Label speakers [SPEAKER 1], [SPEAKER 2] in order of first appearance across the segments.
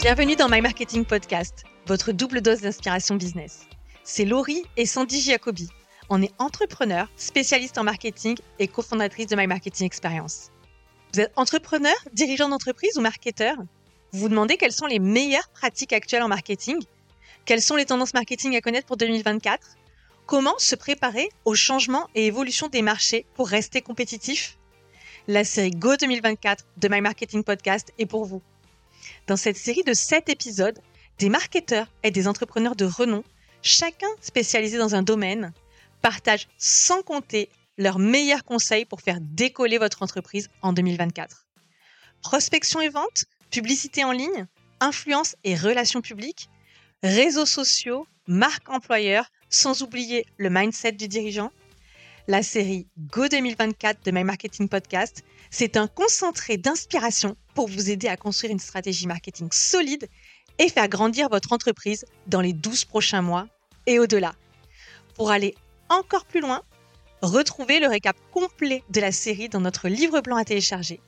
[SPEAKER 1] Bienvenue dans My Marketing Podcast, votre double dose d'inspiration business. C'est Laurie et Sandy Giacobi. On est entrepreneur, spécialiste en marketing et cofondatrice de My Marketing Experience. Vous êtes entrepreneur, dirigeant d'entreprise ou marketeur Vous vous demandez quelles sont les meilleures pratiques actuelles en marketing? Quelles sont les tendances marketing à connaître pour 2024 Comment se préparer aux changements et évolutions des marchés pour rester compétitif La série Go 2024 de My Marketing Podcast est pour vous. Dans cette série de 7 épisodes, des marketeurs et des entrepreneurs de renom, chacun spécialisé dans un domaine, partagent sans compter leurs meilleurs conseils pour faire décoller votre entreprise en 2024. Prospection et vente, publicité en ligne, influence et relations publiques, réseaux sociaux, marque employeur, sans oublier le mindset du dirigeant. La série Go 2024 de My Marketing Podcast, c'est un concentré d'inspiration pour vous aider à construire une stratégie marketing solide et faire grandir votre entreprise dans les 12 prochains mois et au-delà. Pour aller encore plus loin, retrouvez le récap complet de la série dans notre livre blanc à télécharger.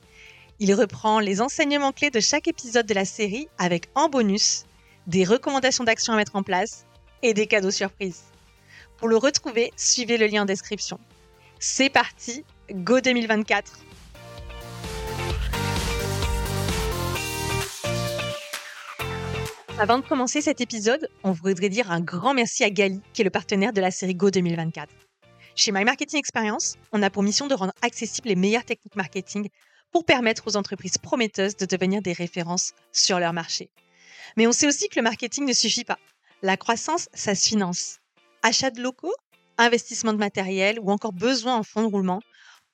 [SPEAKER 1] Il reprend les enseignements clés de chaque épisode de la série avec en bonus des recommandations d'action à mettre en place et des cadeaux surprises. Pour le retrouver, suivez le lien en description. C'est parti, Go 2024 Avant de commencer cet épisode, on voudrait dire un grand merci à Gali, qui est le partenaire de la série Go 2024. Chez My Marketing Experience, on a pour mission de rendre accessibles les meilleures techniques marketing pour permettre aux entreprises prometteuses de devenir des références sur leur marché. Mais on sait aussi que le marketing ne suffit pas. La croissance, ça se finance. Achat de locaux, investissement de matériel ou encore besoin en fonds de roulement,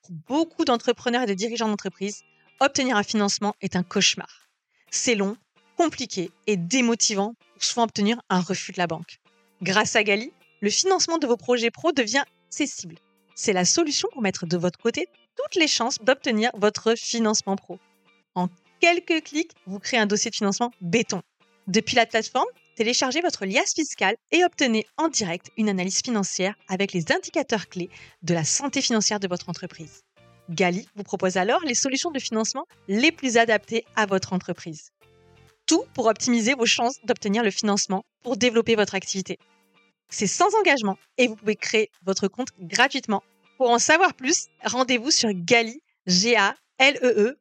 [SPEAKER 1] pour beaucoup d'entrepreneurs et de dirigeants d'entreprise, obtenir un financement est un cauchemar. C'est long, compliqué et démotivant pour souvent obtenir un refus de la banque. Grâce à Gali, le financement de vos projets pro devient accessible. C'est la solution pour mettre de votre côté toutes les chances d'obtenir votre financement pro. En quelques clics, vous créez un dossier de financement béton. Depuis la plateforme, téléchargez votre liasse fiscale et obtenez en direct une analyse financière avec les indicateurs clés de la santé financière de votre entreprise. Gali vous propose alors les solutions de financement les plus adaptées à votre entreprise tout pour optimiser vos chances d'obtenir le financement pour développer votre activité. C'est sans engagement et vous pouvez créer votre compte gratuitement. Pour en savoir plus, rendez-vous sur gali, e, e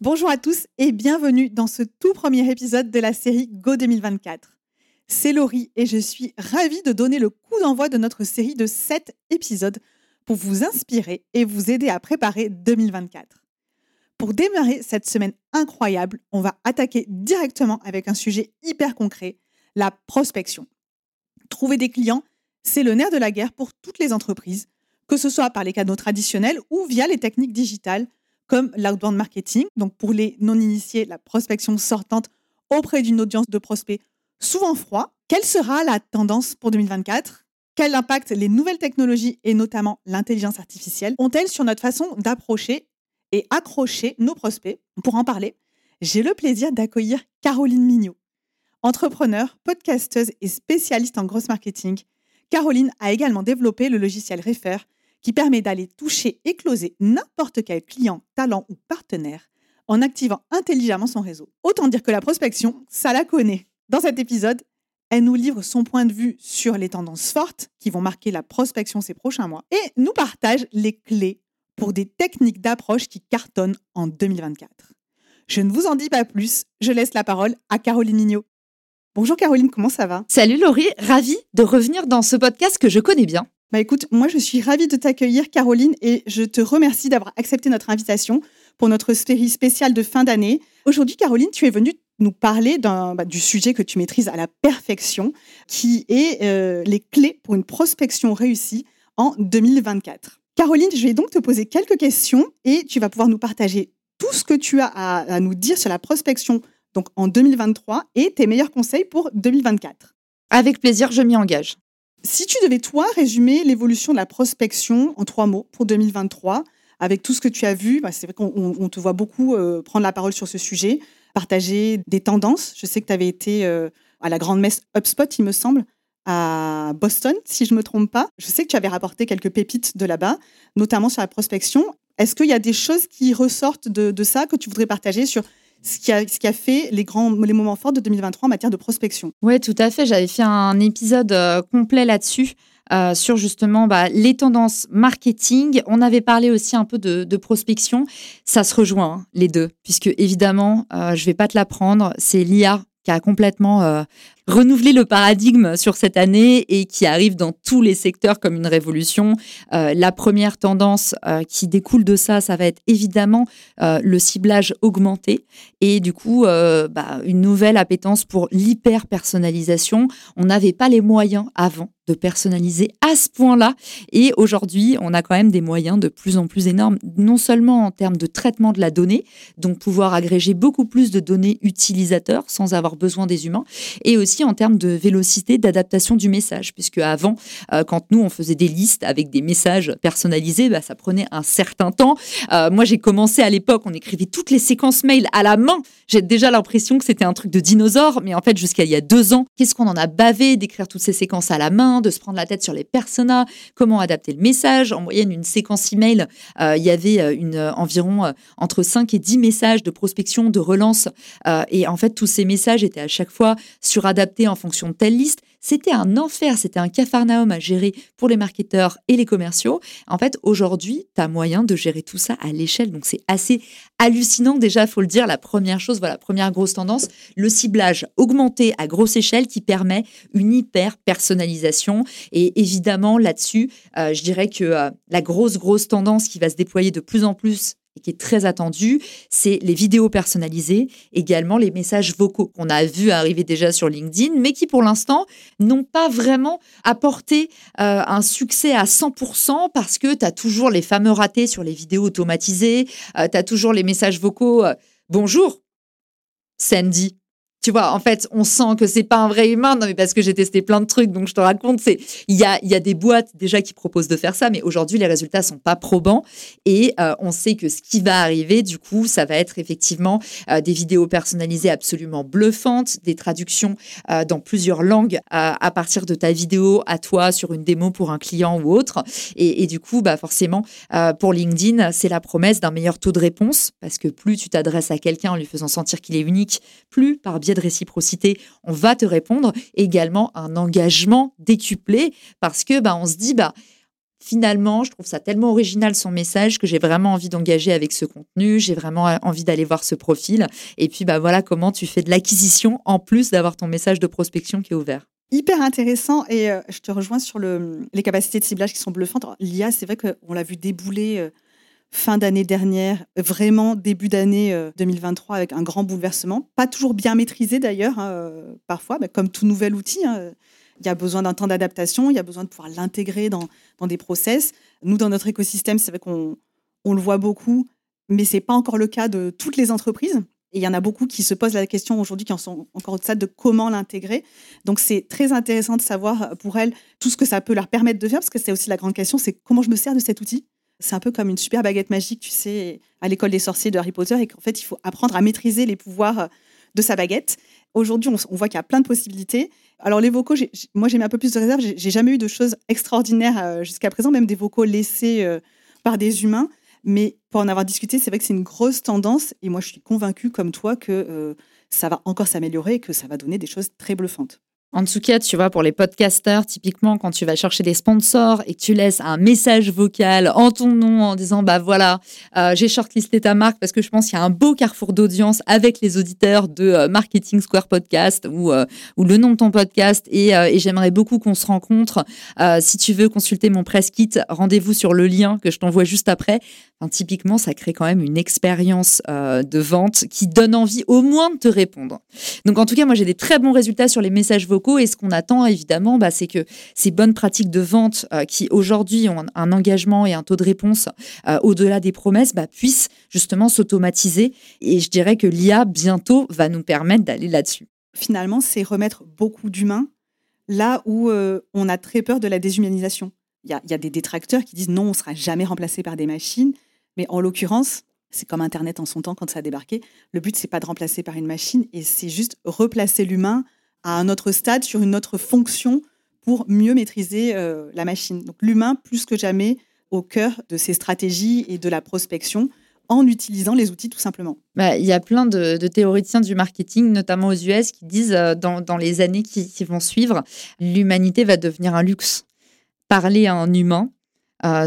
[SPEAKER 2] Bonjour à tous et bienvenue dans ce tout premier épisode de la série Go 2024. C'est Laurie et je suis ravie de donner le coup d'envoi de notre série de 7 épisodes pour vous inspirer et vous aider à préparer 2024. Pour démarrer cette semaine incroyable, on va attaquer directement avec un sujet hyper concret, la prospection. Trouver des clients, c'est le nerf de la guerre pour toutes les entreprises, que ce soit par les canaux traditionnels ou via les techniques digitales comme l'outbound marketing, donc pour les non-initiés, la prospection sortante auprès d'une audience de prospects souvent froid. Quelle sera la tendance pour 2024 Quel impact les nouvelles technologies et notamment l'intelligence artificielle ont-elles sur notre façon d'approcher et accrocher nos prospects. Pour en parler, j'ai le plaisir d'accueillir Caroline Mignot. Entrepreneur, podcasteuse et spécialiste en gross marketing, Caroline a également développé le logiciel Refer qui permet d'aller toucher et closer n'importe quel client, talent ou partenaire en activant intelligemment son réseau. Autant dire que la prospection, ça la connaît. Dans cet épisode, elle nous livre son point de vue sur les tendances fortes qui vont marquer la prospection ces prochains mois et nous partage les clés pour des techniques d'approche qui cartonnent en 2024. Je ne vous en dis pas plus, je laisse la parole à Caroline Mignot. Bonjour Caroline, comment ça va?
[SPEAKER 3] Salut Laurie, ravie de revenir dans ce podcast que je connais bien.
[SPEAKER 2] Bah écoute, moi je suis ravie de t'accueillir Caroline et je te remercie d'avoir accepté notre invitation pour notre série spéciale de fin d'année. Aujourd'hui Caroline, tu es venue nous parler bah, du sujet que tu maîtrises à la perfection, qui est euh, les clés pour une prospection réussie en 2024. Caroline, je vais donc te poser quelques questions et tu vas pouvoir nous partager tout ce que tu as à, nous dire sur la prospection donc en 2023 et tes meilleurs conseils pour 2024.
[SPEAKER 3] Avec plaisir, je m'y engage.
[SPEAKER 2] Si tu devais, toi, résumer l'évolution de la prospection en trois mots pour 2023, avec tout ce que tu as vu, bah, c'est vrai qu'on te voit beaucoup euh, prendre la parole sur ce sujet, partager des tendances. Je sais que tu avais été euh, à la grande messe HubSpot, il me semble, à Boston, si je ne me trompe pas. Je sais que tu avais rapporté quelques pépites de là-bas, notamment sur la prospection. Est-ce qu'il y a des choses qui ressortent de, ça que tu voudrais partager sur ce qui, a, ce qui a fait les grands les moments forts de 2023 en matière de prospection?
[SPEAKER 3] Oui, tout à fait. J'avais fait un épisode euh, complet là-dessus. Euh, sur justement bah, les tendances marketing. On avait parlé aussi un peu de, prospection. Ça se rejoint, hein, les deux, puisque évidemment, je ne vais pas te l'apprendre, c'est l'IA qui a complètement renouveler le paradigme sur cette année et qui arrive dans tous les secteurs comme une révolution. Euh, la première tendance euh, qui découle de ça, ça va être évidemment euh, le ciblage augmenté et du coup bah, une nouvelle appétence pour l'hyper-personnalisation. On n'avait pas les moyens avant de personnaliser à ce point-là. Et aujourd'hui, on a quand même des moyens de plus en plus énormes, non seulement en termes de traitement de la donnée, donc pouvoir agréger beaucoup plus de données utilisateurs sans avoir besoin des humains, et aussi en termes de vélocité d'adaptation du message, puisque avant, euh, quand nous, on faisait des listes avec des messages personnalisés, bah, ça prenait un certain temps. Euh, moi, j'ai commencé à l'époque, on écrivait toutes les séquences mail à la main. J'ai déjà l'impression que c'était un truc de dinosaure, mais en fait, jusqu'à il y a deux ans, qu'est-ce qu'on en a bavé d'écrire toutes ces séquences à la main, de se prendre la tête sur les personas, comment adapter le message. En moyenne, une séquence email, euh, il y avait une, environ entre 5 et 10 messages de prospection, de relance. et en fait, tous ces messages étaient à chaque fois suradaptés en fonction de telle liste. C'était un enfer, c'était un cafarnaum à gérer pour les marketeurs et les commerciaux. En fait, aujourd'hui, tu as moyen de gérer tout ça à l'échelle. Donc, c'est assez hallucinant. Déjà, faut le dire, la première chose, voilà, première grosse tendance, le ciblage augmenté à grosse échelle qui permet une hyper personnalisation. Et évidemment, là-dessus, euh, je dirais que euh, la grosse, grosse tendance qui va se déployer de plus en plus et qui est très attendu, c'est les vidéos personnalisées, également les messages vocaux qu'on a vu arriver déjà sur LinkedIn, mais qui pour l'instant n'ont pas vraiment apporté euh, un succès à 100% parce que tu as toujours les fameux ratés sur les vidéos automatisées, euh, tu as toujours les messages vocaux. Euh, Bonjour, Sandy. Tu vois, en fait, on sent que c'est pas un vrai humain. Non, mais parce que j'ai testé plein de trucs, donc je te raconte. C'est il y a, y a des boîtes déjà qui proposent de faire ça, mais aujourd'hui les résultats sont pas probants et euh, on sait que ce qui va arriver, du coup, ça va être effectivement euh, des vidéos personnalisées absolument bluffantes, des traductions euh, dans plusieurs langues à partir de ta vidéo à toi sur une démo pour un client ou autre. Et, et du coup, bah forcément, pour LinkedIn, c'est la promesse d'un meilleur taux de réponse parce que plus tu t'adresses à quelqu'un en lui faisant sentir qu'il est unique, plus par biais de réciprocité, on va te répondre. Également un engagement décuplé parce que bah, on se dit, bah, finalement, je trouve ça tellement original son message que j'ai vraiment envie d'engager avec ce contenu, j'ai vraiment envie d'aller voir ce profil. Et puis, bah voilà comment tu fais de l'acquisition en plus d'avoir ton message de prospection qui est ouvert.
[SPEAKER 2] Hyper intéressant et euh, je te rejoins sur le, les capacités de ciblage qui sont bluffantes. L'IA, c'est vrai qu'on l'a vu débouler euh, fin d'année dernière, vraiment début d'année 2023 euh, avec un grand bouleversement. Pas toujours bien maîtrisé d'ailleurs, hein, euh, parfois, comme tout nouvel outil. Hein, il y a besoin d'un temps d'adaptation, il y a besoin de pouvoir l'intégrer dans, dans, des process. Nous, dans notre écosystème, c'est vrai qu'on on le voit beaucoup, mais ce n'est pas encore le cas de toutes les entreprises. Et il y en a beaucoup qui se posent la question aujourd'hui, qui en sont encore au stade de comment l'intégrer. Donc, c'est très intéressant de savoir pour elles tout ce que ça peut leur permettre de faire, parce que c'est aussi la grande question, c'est comment je me sers de cet outil? C'est un peu comme une super baguette magique, tu sais, à l'école des sorciers de Harry Potter, et qu'en fait, il faut apprendre à maîtriser les pouvoirs euh, de sa baguette. Aujourd'hui, on, voit qu'il y a plein de possibilités. Alors, les vocaux, moi, j'ai mis un peu plus de réserve. J'ai jamais eu de choses extraordinaires euh, jusqu'à présent, même des vocaux laissés euh, par des humains. Mais pour en avoir discuté, c'est vrai que c'est une grosse tendance. Et moi, je suis convaincue, comme toi, que ça va encore s'améliorer et que ça va donner des choses très bluffantes.
[SPEAKER 3] En tout cas, tu vois, pour les podcasteurs, typiquement, quand tu vas chercher des sponsors et que tu laisses un message vocal en ton nom en disant, bah voilà, euh, j'ai shortlisté ta marque parce que je pense qu'il y a un beau carrefour d'audience avec les auditeurs de euh, Marketing Square Podcast ou, euh, ou le nom de ton podcast et, j'aimerais beaucoup qu'on se rencontre. si tu veux consulter mon press kit, rendez-vous sur le lien que je t'envoie juste après. Typiquement, ça crée quand même une expérience de vente qui donne envie au moins de te répondre. Donc, en tout cas, moi, j'ai des très bons résultats sur les messages vocaux et ce qu'on attend, évidemment, bah, c'est que ces bonnes pratiques de vente euh, qui aujourd'hui ont un, engagement et un taux de réponse euh, au-delà des promesses bah, puissent justement s'automatiser. Et je dirais que l'IA, bientôt, va nous permettre d'aller là-dessus.
[SPEAKER 2] Finalement, c'est remettre beaucoup d'humains là où euh, on a très peur de la déshumanisation. Il y, a, des détracteurs qui disent non, on ne sera jamais remplacé par des machines. Mais en l'occurrence, c'est comme Internet en son temps quand ça a débarqué. Le but, c'est pas de remplacer par une machine et c'est juste replacer l'humain à un autre stade, sur une autre fonction pour mieux maîtriser euh, la machine. Donc l'humain, plus que jamais, au cœur de ces stratégies et de la prospection en utilisant les outils tout simplement.
[SPEAKER 3] Bah, il y a plein de, théoriciens du marketing, notamment aux US, qui disent euh, dans, les années qui, qui vont suivre, l'humanité va devenir un luxe. Parler à un humain,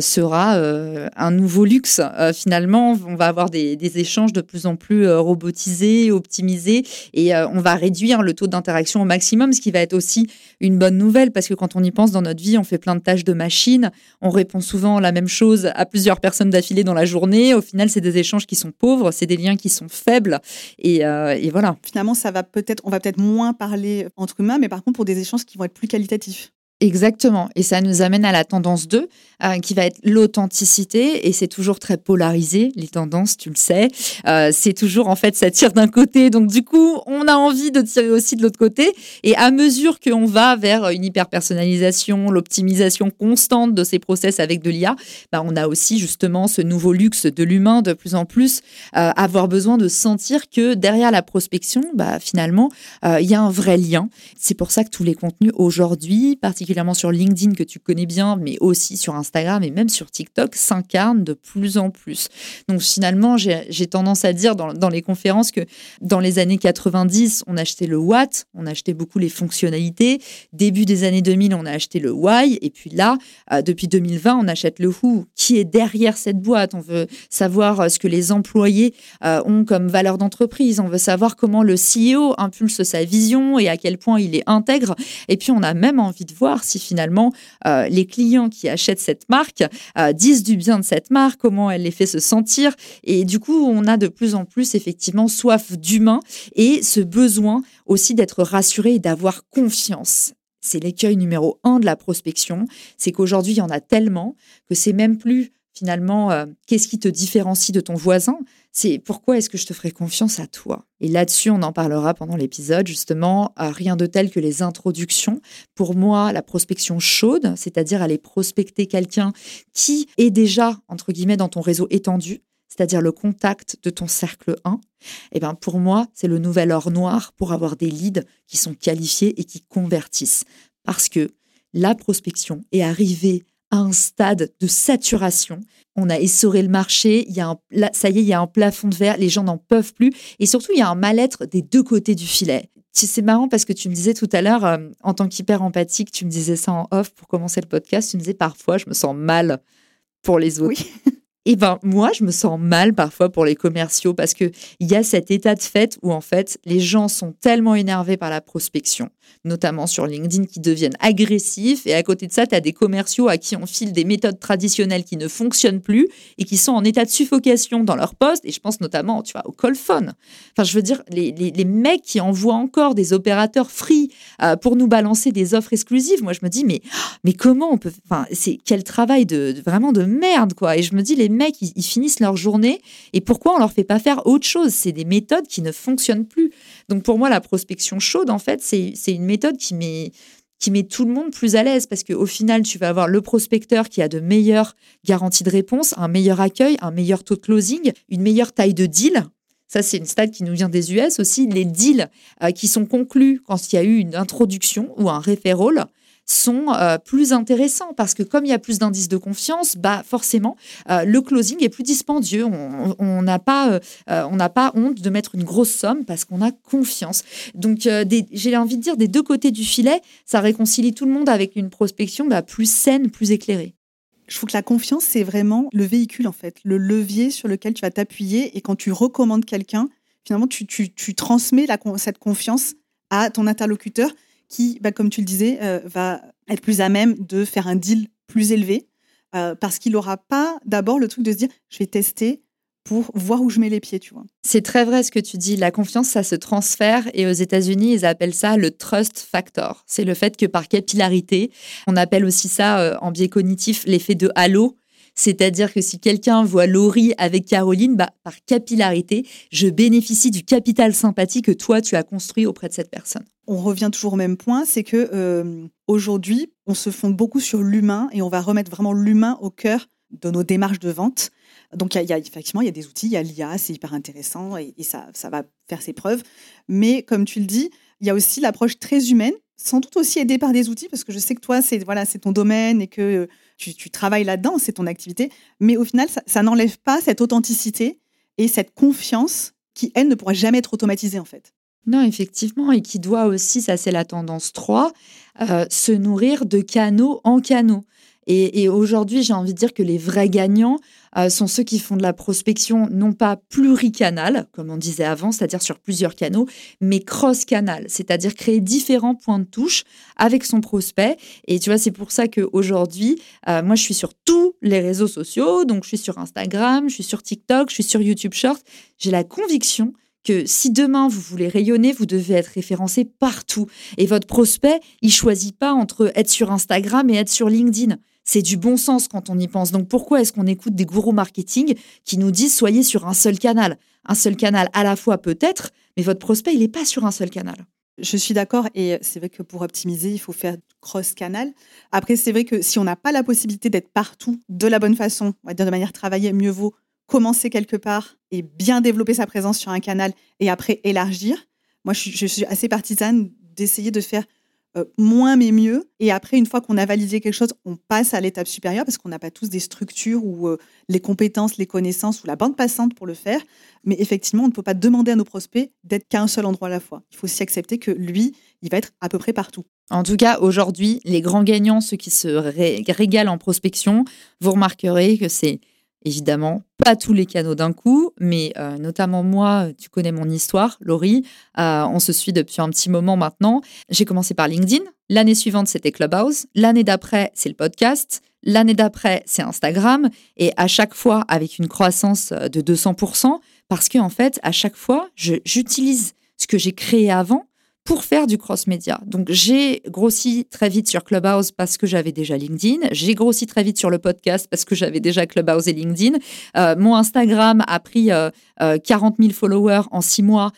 [SPEAKER 3] sera euh, un nouveau luxe. Euh, finalement, on va avoir des, échanges de plus en plus robotisés, optimisés, et on va réduire le taux d'interaction au maximum, ce qui va être aussi une bonne nouvelle, parce que quand on y pense dans notre vie, on fait plein de tâches de machine, on répond souvent la même chose à plusieurs personnes d'affilée dans la journée. Au final, c'est des échanges qui sont pauvres, c'est des liens qui sont faibles, et, et voilà.
[SPEAKER 2] Finalement, ça va peut-être, on va peut-être moins parler entre humains, mais par contre pour des échanges qui vont être plus qualitatifs.
[SPEAKER 3] Exactement. Et ça nous amène à la tendance 2, euh, qui va être l'authenticité. Et c'est toujours très polarisé, les tendances, tu le sais. Euh, c'est toujours, en fait, ça tire d'un côté. Donc, du coup, on a envie de tirer aussi de l'autre côté. Et à mesure qu'on va vers une hyper-personnalisation, l'optimisation constante de ces process avec de l'IA, bah, on a aussi justement ce nouveau luxe de l'humain de plus en plus, euh, avoir besoin de sentir que derrière la prospection, bah, finalement, il y a un vrai lien. C'est pour ça que tous les contenus aujourd'hui, particulièrement particulièrement sur LinkedIn que tu connais bien, mais aussi sur Instagram et même sur TikTok, s'incarne de plus en plus. Donc finalement, j'ai tendance à dire dans, dans, les conférences que dans les années 90, on achetait le what, on achetait beaucoup les fonctionnalités. Début des années 2000, on a acheté le why. Et puis là, euh, depuis 2020, on achète le who. Qui est derrière cette boîte On veut savoir euh, ce que les employés euh, ont comme valeur d'entreprise. On veut savoir comment le CEO impulse sa vision et à quel point il est intègre. Et puis, on a même envie de voir si finalement euh, les clients qui achètent cette marque euh, disent du bien de cette marque, comment elle les fait se sentir. Et du coup, on a de plus en plus effectivement soif d'humain et ce besoin aussi d'être rassuré et d'avoir confiance. C'est l'écueil numéro un de la prospection, c'est qu'aujourd'hui, il y en a tellement que c'est même plus finalement, euh, qu'est-ce qui te différencie de ton voisin? C'est pourquoi est-ce que je te ferai confiance à toi? Et là-dessus, on en parlera pendant l'épisode, justement, rien de tel que les introductions. Pour moi, la prospection chaude, c'est-à-dire aller prospecter quelqu'un qui est déjà, entre guillemets, dans ton réseau étendu, c'est-à-dire le contact de ton cercle 1, eh ben pour moi, c'est le nouvel or noir pour avoir des leads qui sont qualifiés et qui convertissent. Parce que la prospection est arrivée à un stade de saturation. On a essoré le marché, il y a un, ça y est, il y a un plafond de verre, les gens n'en peuvent plus. Et surtout, il y a un mal-être des deux côtés du filet. C'est marrant parce que tu me disais tout à l'heure, euh, en tant qu'hyper empathique, tu me disais ça en off pour commencer le podcast, tu me disais parfois, je me sens mal pour les autres.
[SPEAKER 2] Oui.
[SPEAKER 3] Et ben moi, je me sens mal parfois pour les commerciaux parce que il y a cet état de fait où en fait les gens sont tellement énervés par la prospection, notamment sur LinkedIn, qui deviennent agressifs. Et à côté de ça, tu as des commerciaux à qui on file des méthodes traditionnelles qui ne fonctionnent plus et qui sont en état de suffocation dans leur poste. Et je pense notamment, tu vois, au call phone. Enfin, je veux dire, les, les, mecs qui envoient encore des opérateurs free euh, pour nous balancer des offres exclusives. Moi, je me dis, mais, mais comment on peut. Enfin, c'est quel travail de, vraiment de merde, quoi. Et je me dis, les mecs, ils, finissent leur journée et pourquoi on leur fait pas faire autre chose? C'est des méthodes qui ne fonctionnent plus. Donc pour moi, la prospection chaude, en fait, c'est une méthode qui met qui met tout le monde plus à l'aise parce qu'au final, tu vas avoir le prospecteur qui a de meilleures garanties de réponse, un meilleur accueil, un meilleur taux de closing, une meilleure taille de deal. Ça, c'est une stat qui nous vient des US aussi. Les deals euh, qui sont conclus quand il y a eu une introduction ou un referral sont euh, plus intéressants parce que comme il y a plus d'indices de confiance, bah forcément euh, le closing est plus dispendieux. On n'a pas euh, on n'a pas honte de mettre une grosse somme parce qu'on a confiance. Donc j'ai envie de dire des deux côtés du filet, ça réconcilie tout le monde avec une prospection bah, plus saine, plus éclairée.
[SPEAKER 2] Je trouve que la confiance, c'est vraiment le véhicule, en fait, le levier sur lequel tu vas t'appuyer. Et quand tu recommandes quelqu'un, finalement, tu, transmets cette confiance à ton interlocuteur qui, bah, comme tu le disais, euh, va être plus à même de faire un deal plus élevé euh, parce qu'il n'aura pas d'abord le truc de se dire je vais tester pour voir où je mets les pieds, tu vois.
[SPEAKER 3] C'est très vrai ce que tu dis. La confiance, ça se transfère et aux États-Unis, ils appellent ça le trust factor. C'est le fait que par capillarité, on appelle aussi ça euh, en biais cognitif l'effet de halo. C'est-à-dire que si quelqu'un voit Laurie avec Caroline, bah, par capillarité, je bénéficie du capital sympathie que toi, tu as construit auprès de cette personne.
[SPEAKER 2] On revient toujours au même point, c'est que euh, aujourd'hui, on se fonde beaucoup sur l'humain et on va remettre vraiment l'humain au cœur de nos démarches de vente. Donc, il y, a, effectivement, il y a des outils, il y a l'IA, c'est hyper intéressant et, ça, ça va faire ses preuves. Mais comme tu le dis, il y a aussi l'approche très humaine sans doute aussi aidé par des outils, parce que je sais que toi, c'est voilà, c'est ton domaine et que tu, travailles là-dedans, c'est ton activité. Mais au final, ça, n'enlève pas cette authenticité et cette confiance qui, elle, ne pourra jamais être automatisée, en fait.
[SPEAKER 3] Non, effectivement, et qui doit aussi, ça c'est la tendance 3, euh, se nourrir de canaux en canaux. Et, aujourd'hui, j'ai envie de dire que les vrais gagnants euh, sont ceux qui font de la prospection non pas pluricanal, comme on disait avant, c'est-à-dire sur plusieurs canaux, mais cross-canal, c'est-à-dire créer différents points de touche avec son prospect. Et tu vois, c'est pour ça qu'aujourd'hui, euh, moi, je suis sur tous les réseaux sociaux, donc je suis sur Instagram, je suis sur TikTok, je suis sur YouTube Short. J'ai la conviction que si demain vous voulez rayonner, vous devez être référencé partout. Et votre prospect, il choisit pas entre être sur Instagram et être sur LinkedIn. C'est du bon sens quand on y pense. Donc pourquoi est-ce qu'on écoute des gourous marketing qui nous disent soyez sur un seul canal? Un seul canal à la fois peut-être, mais votre prospect, il n'est pas sur un seul canal.
[SPEAKER 2] Je suis d'accord et c'est vrai que pour optimiser, il faut faire cross-canal. Après, c'est vrai que si on n'a pas la possibilité d'être partout de la bonne façon, on va dire de manière travaillée, mieux vaut commencer quelque part et bien développer sa présence sur un canal et après élargir. Moi, je suis assez partisane d'essayer de faire euh, moins mais mieux. Et après, une fois qu'on a validé quelque chose, on passe à l'étape supérieure parce qu'on n'a pas tous des structures ou euh, les compétences, les connaissances ou la bande passante pour le faire. Mais effectivement, on ne peut pas demander à nos prospects d'être qu'à un seul endroit à la fois. Il faut aussi accepter que lui, il va être à peu près partout.
[SPEAKER 3] En tout cas, aujourd'hui, les grands gagnants, ceux qui se régalent en prospection, vous remarquerez que c'est évidemment pas tous les canaux d'un coup, mais euh, notamment moi, tu connais mon histoire, Laurie, euh, on se suit depuis un petit moment maintenant. J'ai commencé par LinkedIn, l'année suivante c'était Clubhouse, l'année d'après c'est le podcast, l'année d'après c'est Instagram, et à chaque fois avec une croissance de 200%, parce que en fait, à chaque fois, j'utilise ce que j'ai créé avant pour faire du cross-média. Donc, j'ai grossi très vite sur Clubhouse parce que j'avais déjà LinkedIn. J'ai grossi très vite sur le podcast parce que j'avais déjà Clubhouse et LinkedIn. Euh, mon Instagram a pris 40 euh, 000 euh, followers en six mois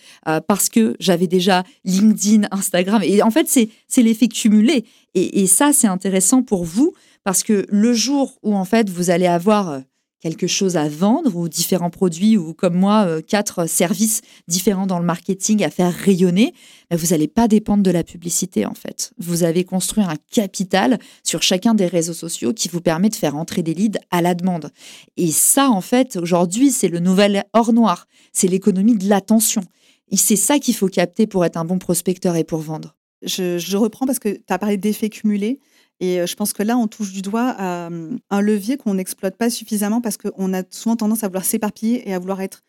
[SPEAKER 3] parce que j'avais déjà LinkedIn, Instagram. Et en fait, c'est l'effet cumulé. Et, et ça, c'est intéressant pour vous parce que le jour où, en fait, vous allez avoir quelque chose à vendre ou différents produits ou comme moi, euh, quatre services différents dans le marketing à faire rayonner, vous n'allez pas dépendre de la publicité en fait. Vous avez construit un capital sur chacun des réseaux sociaux qui vous permet de faire entrer des leads à la demande. Et ça en fait, aujourd'hui, c'est le nouvel or noir. C'est l'économie de l'attention. Et c'est ça qu'il faut capter pour être un bon prospecteur et pour vendre.
[SPEAKER 2] Je, je reprends parce que tu as parlé d'effets cumulés. Et je pense que là, on touche du doigt à un levier qu'on n'exploite pas suffisamment parce qu'on a souvent tendance à vouloir s'éparpiller et à vouloir être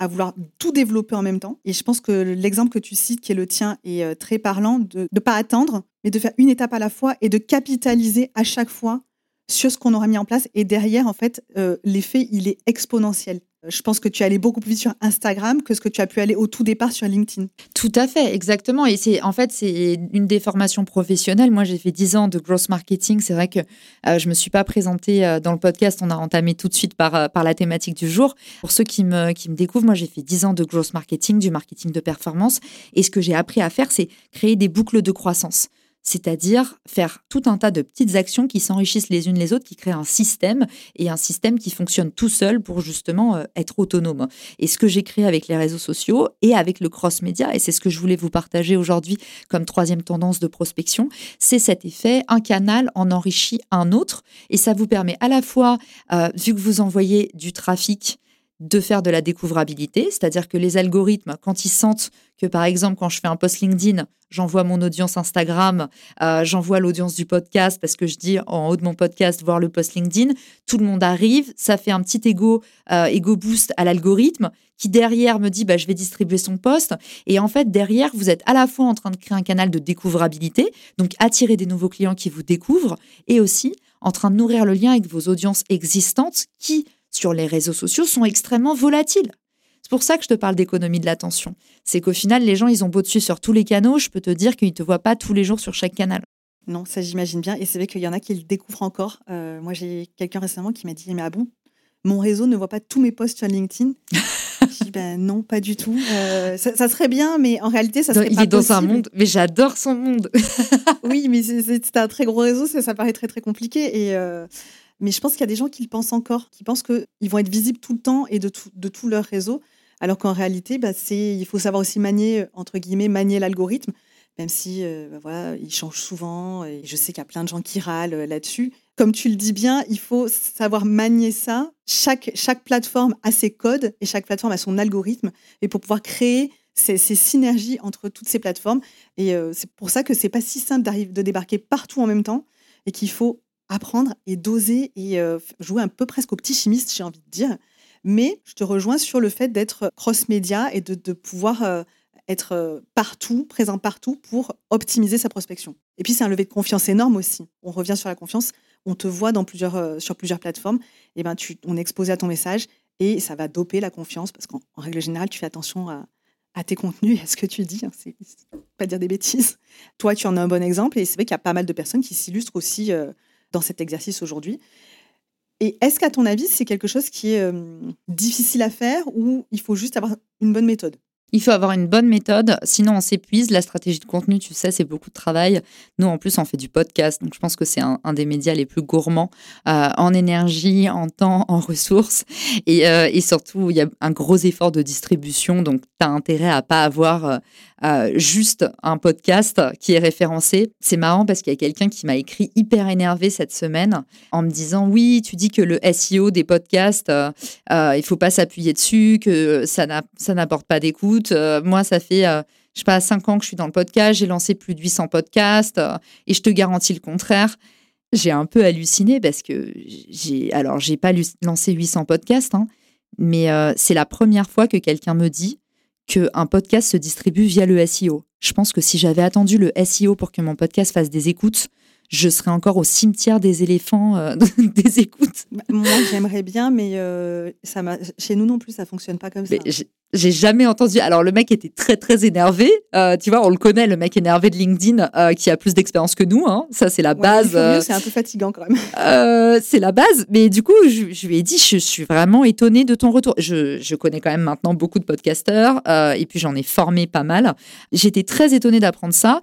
[SPEAKER 2] à vouloir tout développer en même temps. Et je pense que l'exemple que tu cites, qui est le tien, est très parlant de ne pas attendre, mais de faire une étape à la fois et de capitaliser à chaque fois sur ce qu'on aura mis en place. Et derrière, en fait, l'effet, il est exponentiel. Je pense que tu es allé beaucoup plus vite sur Instagram que ce que tu as pu aller au tout départ sur LinkedIn.
[SPEAKER 3] Tout à fait, exactement. Et c'est en fait c'est une des formations professionnelles. Moi, j'ai fait 10 ans de gross marketing. C'est vrai que euh, je me suis pas présentée euh, dans le podcast. On a entamé tout de suite par euh, par la thématique du jour. Pour ceux qui me qui me découvrent, moi j'ai fait 10 ans de gross marketing, du marketing de performance. Et ce que j'ai appris à faire, c'est créer des boucles de croissance c'est-à-dire faire tout un tas de petites actions qui s'enrichissent les unes les autres, qui créent un système et un système qui fonctionne tout seul pour justement euh, être autonome. Et ce que j'ai créé avec les réseaux sociaux et avec le cross-média, et c'est ce que je voulais vous partager aujourd'hui comme troisième tendance de prospection, c'est cet effet, un canal en enrichit un autre, et ça vous permet à la fois, euh, vu que vous envoyez du trafic, de faire de la découvrabilité, c'est-à-dire que les algorithmes, quand ils sentent que, par exemple, quand je fais un post LinkedIn, j'envoie mon audience Instagram, euh, j'envoie l'audience du podcast parce que je dis en haut de mon podcast voir le post LinkedIn, tout le monde arrive, ça fait un petit ego, euh, ego boost à l'algorithme qui derrière me dit bah, je vais distribuer son post. Et en fait, derrière, vous êtes à la fois en train de créer un canal de découvrabilité, donc attirer des nouveaux clients qui vous découvrent, et aussi en train de nourrir le lien avec vos audiences existantes qui sur les réseaux sociaux sont extrêmement volatiles. C'est pour ça que je te parle d'économie de l'attention. C'est qu'au final, les gens, ils ont beau dessus sur tous les canaux, je peux te dire qu'ils ne te voient pas tous les jours sur chaque canal.
[SPEAKER 2] Non, ça j'imagine bien. Et c'est vrai qu'il y en a qui le découvrent encore. Euh, moi, j'ai quelqu'un récemment qui m'a dit Mais ah bon, mon réseau ne voit pas tous mes posts sur LinkedIn? Je dis ben non, pas du tout. Euh, ça, serait bien, mais en réalité, ça serait
[SPEAKER 3] il
[SPEAKER 2] pas
[SPEAKER 3] Il est dans un monde, mais j'adore son monde.
[SPEAKER 2] oui, mais c'est un très gros réseau, ça, ça paraît très très compliqué. Et, euh, mais je pense qu'il y a des gens qui le pensent encore, qui pensent qu'ils vont être visibles tout le temps et de tout, leur réseau, alors qu'en réalité, bah, il faut savoir aussi manier, entre guillemets, manier l'algorithme, même si bah, voilà, il change souvent et je sais qu'il y a plein de gens qui râlent là-dessus. Comme tu le dis bien, il faut savoir manier ça. Chaque, plateforme a ses codes et chaque plateforme a son algorithme et pour pouvoir créer ces, synergies entre toutes ces plateformes. Et c'est pour ça que c'est pas si simple de débarquer partout en même temps et qu'il faut apprendre et doser et jouer un peu presque au petit chimiste, j'ai envie de dire. Mais je te rejoins sur le fait d'être cross-média et de, pouvoir être euh, partout, présent partout pour optimiser sa prospection. Et puis c'est un levé de confiance énorme aussi. On revient sur la confiance, on te voit euh, sur plusieurs plateformes, et ben tu, on est exposé à ton message et ça va doper la confiance parce qu'en règle générale, tu fais attention à, tes contenus, à ce que tu dis. Hein, c'est pas dire des bêtises. Toi, tu en as un bon exemple et c'est vrai qu'il y a pas mal de personnes qui s'illustrent aussi euh, dans cet exercice aujourd'hui. Et est-ce qu'à ton avis, c'est quelque chose qui est difficile à faire ou il faut juste avoir une bonne méthode?
[SPEAKER 3] Il faut avoir une bonne méthode, sinon on s'épuise. La stratégie de contenu, tu sais, c'est beaucoup de travail. Nous, en plus, on fait du podcast, donc je pense que c'est un, des médias les plus gourmands euh, en énergie, en temps, en ressources. Et, euh, et, surtout, il y a un gros effort de distribution, donc tu as intérêt à pas avoir euh, euh, juste un podcast qui est référencé. C'est marrant parce qu'il y a quelqu'un qui m'a écrit hyper énervé cette semaine en me disant oui, tu dis que le SEO des podcasts, euh, euh, il faut pas s'appuyer dessus, que ça n'apporte pas d'écoute. moi, ça fait je sais pas, 5 ans que je suis dans le podcast, j'ai lancé plus de 800 podcasts et je te garantis le contraire. J'ai un peu halluciné parce que j'ai, alors j'ai pas lancé 800 podcasts, hein, mais c'est la première fois que quelqu'un me dit qu'un podcast se distribue via le SEO. Je pense que si j'avais attendu le SEO pour que mon podcast fasse des écoutes, je serais encore au cimetière des éléphants euh, des écoutes.
[SPEAKER 2] Bah, moi, j'aimerais bien, mais euh, ça chez nous non plus, ça fonctionne pas comme ça.
[SPEAKER 3] J'ai jamais entendu. Alors le mec était très très énervé. Euh, tu vois, on le connaît, le mec énervé de LinkedIn euh, qui a plus d'expérience que nous. Hein. Ça c'est la base.
[SPEAKER 2] Euh, c'est un peu fatigant quand même.
[SPEAKER 3] c'est la base. Mais du coup, je, lui ai dit, je suis vraiment étonnée de ton retour. Je, je connais quand même maintenant beaucoup de podcasteurs et puis j'en ai formé pas mal. J'étais très étonnée d'apprendre ça.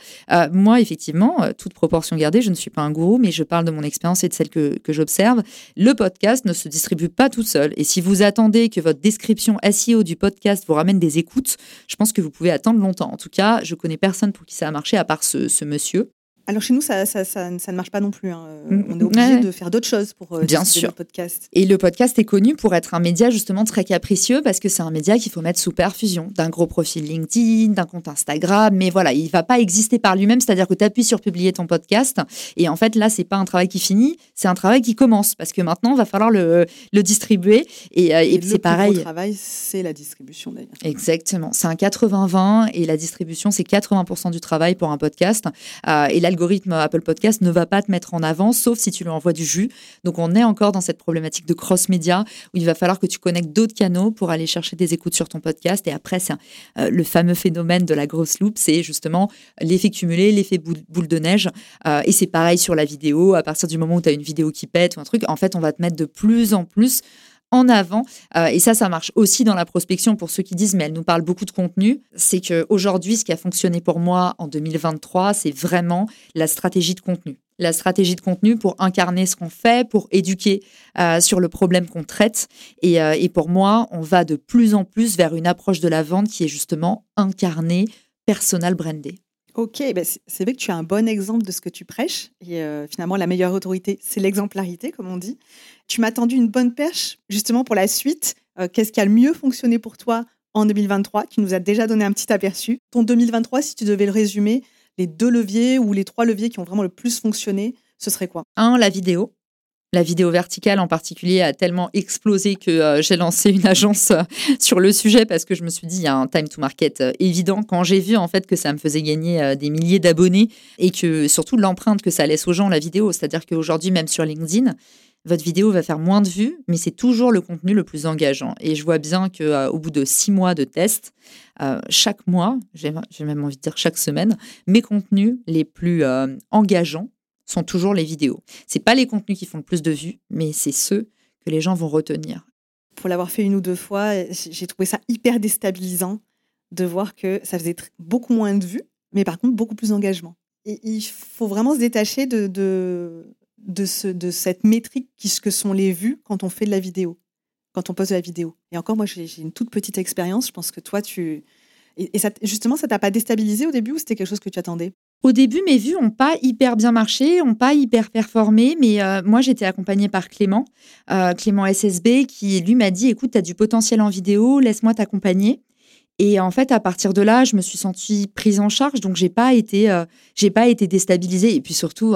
[SPEAKER 3] moi, effectivement, toute proportion gardée, je ne suis pas un gourou, mais je parle de mon expérience et de celle que, que j'observe. Le podcast ne se distribue pas tout seul. Et si vous attendez que votre description SEO du podcast vous ramène des écoutes, je pense que vous pouvez attendre longtemps. En tout cas, je connais personne pour qui ça a marché à part ce monsieur.
[SPEAKER 2] Alors chez nous, ça, ça, ça, ne marche pas non plus. Hein. Mm, on est obligé de faire d'autres choses pour euh,
[SPEAKER 3] Bien sûr.
[SPEAKER 2] le podcast.
[SPEAKER 3] Et le podcast est connu pour être un média justement très capricieux parce que c'est un média qu'il faut mettre sous perfusion d'un gros profil LinkedIn, d'un compte Instagram. Mais voilà, il va pas exister par lui-même. C'est-à-dire que tu appuies sur publier ton podcast et en fait là, c'est pas un travail qui finit, c'est un travail qui commence parce que maintenant, il va falloir le, le distribuer. Et, euh, et, c'est pareil. Le
[SPEAKER 2] travail, c'est la distribution d'ailleurs.
[SPEAKER 3] Exactement. C'est un 80-20 et la distribution, c'est 80% du travail pour un podcast. Euh, et là, l'algorithme Apple Podcast ne va pas te mettre en avant, sauf si tu lui envoies du jus. Donc on est encore dans cette problématique de cross-média où il va falloir que tu connectes d'autres canaux pour aller chercher des écoutes sur ton podcast. Et après, c'est euh, le fameux phénomène de la grosse loupe, c'est justement l'effet cumulé, l'effet boule, de neige. Euh, et c'est pareil sur la vidéo. À partir du moment où tu as une vidéo qui pète ou un truc, en fait, on va te mettre de plus en plus en avant. Euh, et ça, ça marche aussi dans la prospection pour ceux qui disent, mais elle nous parle beaucoup de contenu. C'est qu'aujourd'hui, ce qui a fonctionné pour moi en 2023, c'est vraiment la stratégie de contenu. La stratégie de contenu pour incarner ce qu'on fait, pour éduquer euh, sur le problème qu'on traite. Et, euh, et pour moi, on va de plus en plus vers une approche de la vente qui est justement incarnée, personal brandée.
[SPEAKER 2] Ok, ben c'est vrai que tu as un bon exemple de ce que tu prêches. Et finalement, la meilleure autorité, c'est l'exemplarité, comme on dit. Tu m'as tendu une bonne perche justement pour la suite. Euh, qu'est-ce qui a le mieux fonctionné pour toi en 2023 Tu nous as déjà donné un petit aperçu. Ton 2023, si tu devais le résumer, les deux leviers ou les trois leviers qui ont vraiment le plus fonctionné, ce serait quoi?
[SPEAKER 3] Un, la vidéo. La vidéo verticale en particulier a tellement explosé que euh, j'ai lancé une agence euh, sur le sujet parce que je me suis dit il y a un time to market évident quand j'ai vu en fait que ça me faisait gagner des milliers d'abonnés et que surtout l'empreinte que ça laisse aux gens la vidéo, c'est-à-dire qu'aujourd'hui même sur LinkedIn, votre vidéo va faire moins de vues, mais c'est toujours le contenu le plus engageant. Et je vois bien euh, au bout de six mois de test, euh, chaque mois, j'ai même envie de dire chaque semaine, mes contenus les plus euh, engageants sont toujours les vidéos. C'est pas les contenus qui font le plus de vues, mais c'est ceux que les gens vont retenir.
[SPEAKER 2] Pour l'avoir fait une ou deux fois, j'ai trouvé ça hyper déstabilisant de voir que ça faisait beaucoup moins de vues, mais par contre beaucoup plus d'engagement. Et il faut vraiment se détacher de, de, ce, de cette métrique qui, que sont les vues quand on fait de la vidéo, quand on pose de la vidéo. Et encore, moi, j'ai une toute petite expérience. Je pense que toi, tu Et, ça, justement, ça t'a pas déstabilisé au début ou c'était quelque chose que tu attendais?
[SPEAKER 3] Au début, mes vues n'ont pas hyper bien marché, n'ont pas hyper performé, mais euh, moi, j'étais accompagnée par Clément, euh, Clément SSB, qui lui m'a dit, écoute, tu as du potentiel en vidéo, laisse-moi t'accompagner. Et en fait, à partir de là, je me suis sentie prise en charge, donc j'ai pas été, euh, j'ai pas été déstabilisée. Et puis surtout,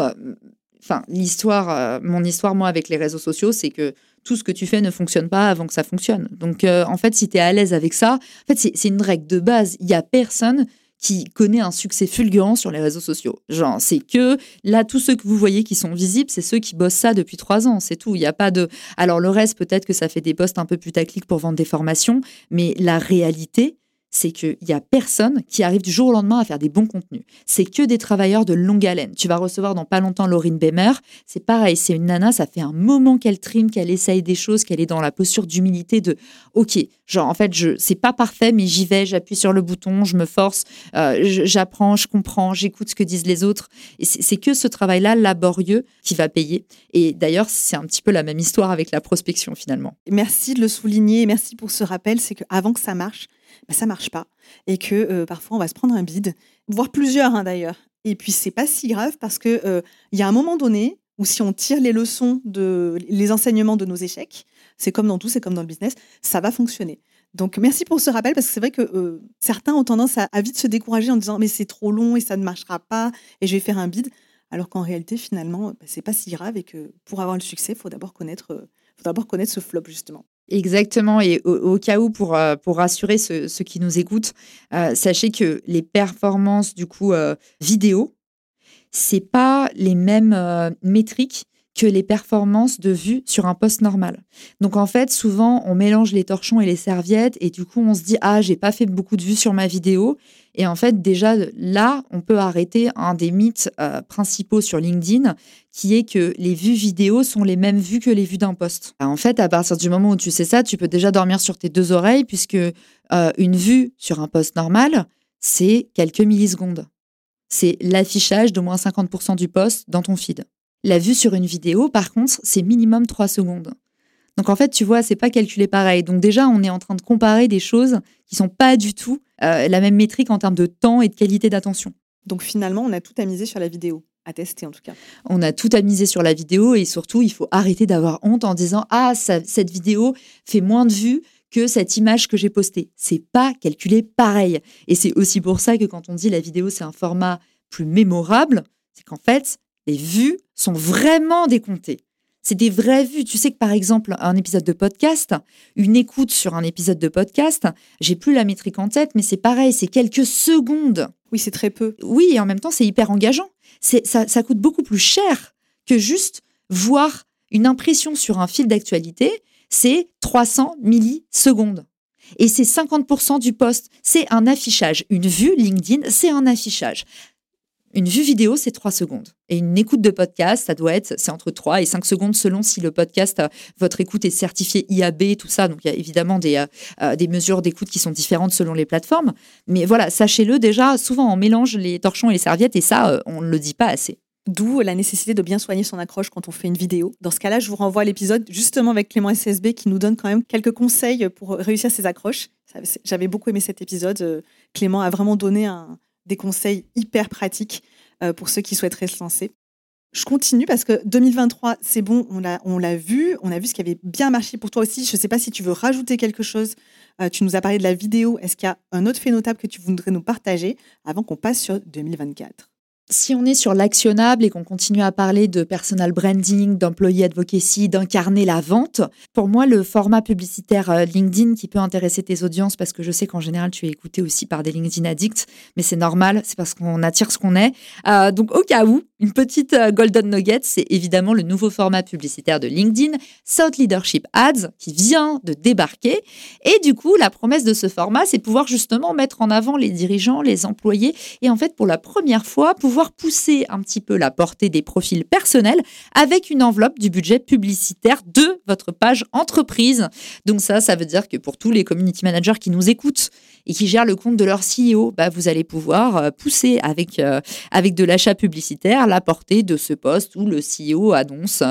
[SPEAKER 3] enfin, l'histoire, mon histoire moi avec les réseaux sociaux, c'est que tout ce que tu fais ne fonctionne pas avant que ça fonctionne. Donc, en fait, si tu es à l'aise avec ça, en fait, c'est une règle de base. Il y a personne qui connaît un succès fulgurant sur les réseaux sociaux. Genre, c'est que là, tous ceux que vous voyez qui sont visibles, c'est ceux qui bossent ça depuis trois ans, c'est tout. Il n'y a pas de. Alors, le reste, peut-être que ça fait des posts un peu putaclic pour vendre des formations, mais la réalité, c'est qu'il n'y a personne qui arrive du jour au lendemain à faire des bons contenus. C'est que des travailleurs de longue haleine. Tu vas recevoir dans pas longtemps Laurine Bemer. C'est pareil, c'est une nana, ça fait un moment qu'elle trime, qu'elle essaye des choses, qu'elle est dans la posture d'humilité de OK, genre en fait, je c'est pas parfait, mais j'y vais, j'appuie sur le bouton, je me force, euh, j'apprends, je comprends, j'écoute ce que disent les autres. C'est que ce travail-là laborieux qui va payer. Et d'ailleurs, c'est un petit peu la même histoire avec la prospection finalement.
[SPEAKER 2] Merci de le souligner, merci pour ce rappel. C'est qu'avant que ça marche, bah, ça marche pas. Et que euh, parfois, on va se prendre un bide, voire plusieurs hein, d'ailleurs. Et puis, c'est pas si grave parce euh, il y a un moment donné où si on tire les leçons, de, les enseignements de nos échecs, c'est comme dans tout, c'est comme dans le business, ça va fonctionner. Donc, merci pour ce rappel parce que c'est vrai que euh, certains ont tendance à, vite se décourager en disant mais c'est trop long et ça ne marchera pas et je vais faire un bid. Alors qu'en réalité, finalement, bah, c'est pas si grave et que pour avoir le succès, faut d'abord connaître, faut d'abord connaître ce flop justement.
[SPEAKER 3] Exactement. Et au, cas où, pour, euh, pour rassurer ceux, qui nous écoutent, euh, sachez que les performances du coup euh, vidéo, c'est pas les mêmes métriques que les performances de vue sur un poste normal. Donc en fait, souvent on mélange les torchons et les serviettes et du coup on se dit ah j'ai pas fait beaucoup de vues sur ma vidéo et en fait déjà là on peut arrêter un des mythes euh, principaux sur LinkedIn qui est que les vues vidéo sont les mêmes vues que les vues d'un poste. En fait, à partir du moment où tu sais ça, tu peux déjà dormir sur tes deux oreilles puisque euh, une vue sur un poste normal, c'est quelques millisecondes. C'est l'affichage de moins 50% du poste dans ton feed. La vue sur une vidéo, par contre, c'est minimum 3 secondes. Donc en fait, tu vois, c'est pas calculé pareil. Donc déjà, on est en train de comparer des choses qui sont pas du tout euh, la même métrique en termes de temps et de qualité d'attention.
[SPEAKER 2] Donc finalement, on a tout à miser sur la vidéo, à tester en tout cas.
[SPEAKER 3] On a tout à miser sur la vidéo et surtout, il faut arrêter d'avoir honte en disant ah cette vidéo fait moins de vues que cette image que j'ai postée. C'est pas calculé pareil. Et c'est aussi pour ça que quand on dit la vidéo c'est un format plus mémorable, c'est qu'en fait les vues sont vraiment décomptées. C'est des vraies vues. Tu sais que par exemple, un épisode de podcast, une écoute sur un épisode de podcast, j'ai plus la métrique en tête, mais c'est pareil, c'est quelques secondes.
[SPEAKER 2] Oui, c'est très peu.
[SPEAKER 3] Oui, et en même temps, c'est hyper engageant. C'est, ça, ça coûte beaucoup plus cher que juste voir une impression sur un fil d'actualité. C'est 300 millisecondes. Et c'est 50% du poste. C'est un affichage. Une vue LinkedIn, c'est un affichage. Une vue vidéo, c'est 3 secondes. Et une écoute de podcast, ça doit être, c'est entre 3 et 5 secondes selon si le podcast, euh, votre écoute est certifiée IAB, tout ça. Donc, il y a évidemment des, euh, euh, des mesures d'écoute qui sont différentes selon les plateformes. Mais voilà, sachez-le déjà, souvent on mélange les torchons et les serviettes et ça, on ne le dit pas assez.
[SPEAKER 2] D'où la nécessité de bien soigner son accroche quand on fait une vidéo. Dans ce cas-là, je vous renvoie à l'épisode justement avec Clément SSB qui nous donne quand même quelques conseils pour réussir ses accroches. J'avais beaucoup aimé cet épisode. Clément a vraiment donné un, des conseils hyper pratiques euh, pour ceux qui souhaiteraient se lancer. Je continue parce que 2023, c'est bon, on l'a, vu, on a vu ce qui avait bien marché pour toi aussi. Je ne sais pas si tu veux rajouter quelque chose. Euh, tu nous as parlé de la vidéo. Est-ce qu'il y a un autre fait notable que tu voudrais nous partager avant qu'on passe sur 2024
[SPEAKER 3] si on est sur l'actionnable et qu'on continue à parler de personal branding, d'employee advocacy, d'incarner la vente, pour moi, le format publicitaire euh, LinkedIn qui peut intéresser tes audiences, parce que je sais qu'en général, tu es écouté aussi par des LinkedIn addicts, mais c'est normal, c'est parce qu'on attire ce qu'on est. Euh, donc, au cas où, une petite euh, golden nugget, c'est évidemment le nouveau format publicitaire de LinkedIn, South Leadership Ads, qui vient de débarquer. Et du coup, la promesse de ce format, c'est pouvoir justement mettre en avant les dirigeants, les employés, et en fait, pour la première fois, pouvoir pousser un petit peu la portée des profils personnels avec une enveloppe du budget publicitaire de votre page entreprise. Donc ça, ça veut dire que pour tous les community managers qui nous écoutent et qui gèrent le compte de leur CEO, bah, vous allez pouvoir euh, pousser avec, euh, avec de l'achat publicitaire la portée de ce poste où le CEO annonce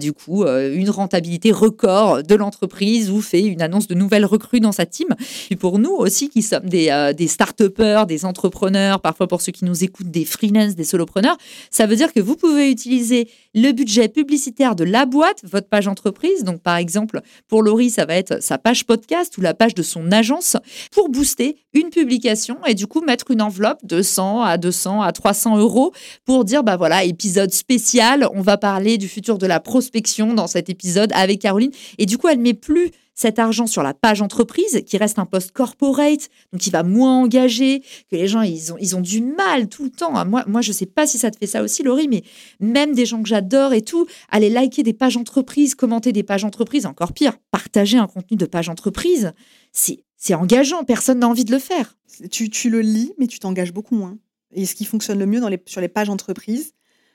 [SPEAKER 3] du coup une rentabilité record de l'entreprise ou fait une annonce de nouvelles recrues dans sa team. Et pour nous aussi qui sommes des, des start-upers, des entrepreneurs, parfois pour ceux qui nous écoutent, des freelance, des solopreneurs, ça veut dire que vous pouvez utiliser le budget publicitaire de la boîte, votre page entreprise. Donc, par exemple, pour Laurie, ça va être sa page podcast ou la page de son agence pour booster une publication et du coup mettre une enveloppe de 100 à 200 à 300 euros pour dire, bah voilà, épisode spécial, on va parler du futur de la prospection dans cet épisode avec Caroline. Et du coup, elle met plus cet argent sur la page entreprise, qui reste un poste corporate, donc qui va moins engager, que les gens, ils ont, ils ont du mal tout le temps. Moi, moi je ne sais pas si ça te fait ça aussi, Laurie, mais même des gens que j'adore et tout, aller liker des pages entreprises, commenter des pages entreprises, encore pire, partager un contenu de page entreprise, c'est engageant, personne n'a envie de le faire.
[SPEAKER 2] Tu, tu le lis, mais tu t'engages beaucoup moins. Et ce qui fonctionne le mieux dans les, sur les pages entreprises,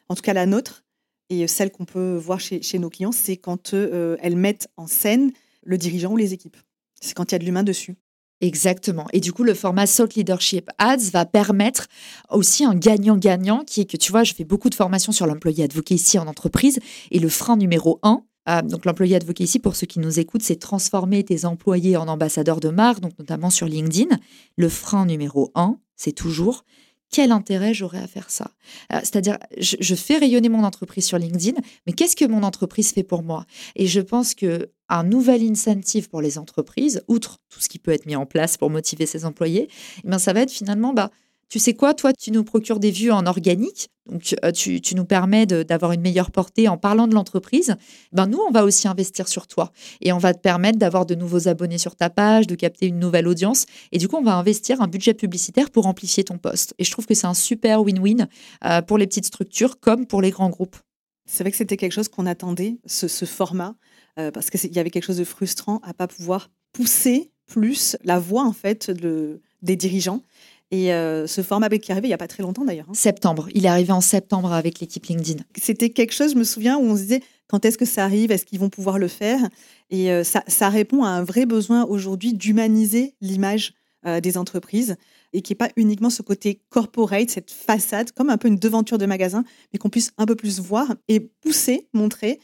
[SPEAKER 2] en tout cas la nôtre, et celle qu'on peut voir chez, chez nos clients, c'est quand euh, elles mettent en scène le dirigeant ou les équipes. C'est quand il y a de l'humain dessus.
[SPEAKER 3] Exactement. Et du coup, le format Salt Leadership Ads va permettre aussi un gagnant-gagnant qui est que, tu vois, je fais beaucoup de formations sur l'employé advocacy en entreprise et le frein numéro un, euh, donc l'employé advocacy, pour ceux qui nous écoutent, c'est transformer tes employés en ambassadeurs de marque, donc notamment sur LinkedIn. Le frein numéro un, c'est toujours quel intérêt j'aurais à faire ça? Euh, C'est-à-dire, je, fais rayonner mon entreprise sur LinkedIn, mais qu'est-ce que mon entreprise fait pour moi? Et je pense que un nouvel incentive pour les entreprises, outre tout ce qui peut être mis en place pour motiver ses employés, eh ça va être finalement, bah, tu sais quoi, toi, tu nous procures des vues en organique, donc euh, tu, nous permets d'avoir une meilleure portée en parlant de l'entreprise. Ben nous, on va aussi investir sur toi et on va te permettre d'avoir de nouveaux abonnés sur ta page, de capter une nouvelle audience. Et du coup, on va investir un budget publicitaire pour amplifier ton poste. Et je trouve que c'est un super win-win euh, pour les petites structures comme pour les grands groupes.
[SPEAKER 2] C'est vrai que c'était quelque chose qu'on attendait, ce, format, euh, parce qu'il y avait quelque chose de frustrant à pas pouvoir pousser plus la voix en fait de, des dirigeants. Et euh, ce format qui est arrivé il n'y a pas très longtemps d'ailleurs. Hein.
[SPEAKER 3] Septembre. Il est arrivé en septembre avec l'équipe LinkedIn.
[SPEAKER 2] C'était quelque chose, je me souviens, où on se disait quand est-ce que ça arrive? Est-ce qu'ils vont pouvoir le faire? Et euh, ça, répond à un vrai besoin aujourd'hui d'humaniser l'image euh, des entreprises et qui n'est pas uniquement ce côté corporate, cette façade, comme un peu une devanture de magasin, mais qu'on puisse un peu plus voir et pousser, montrer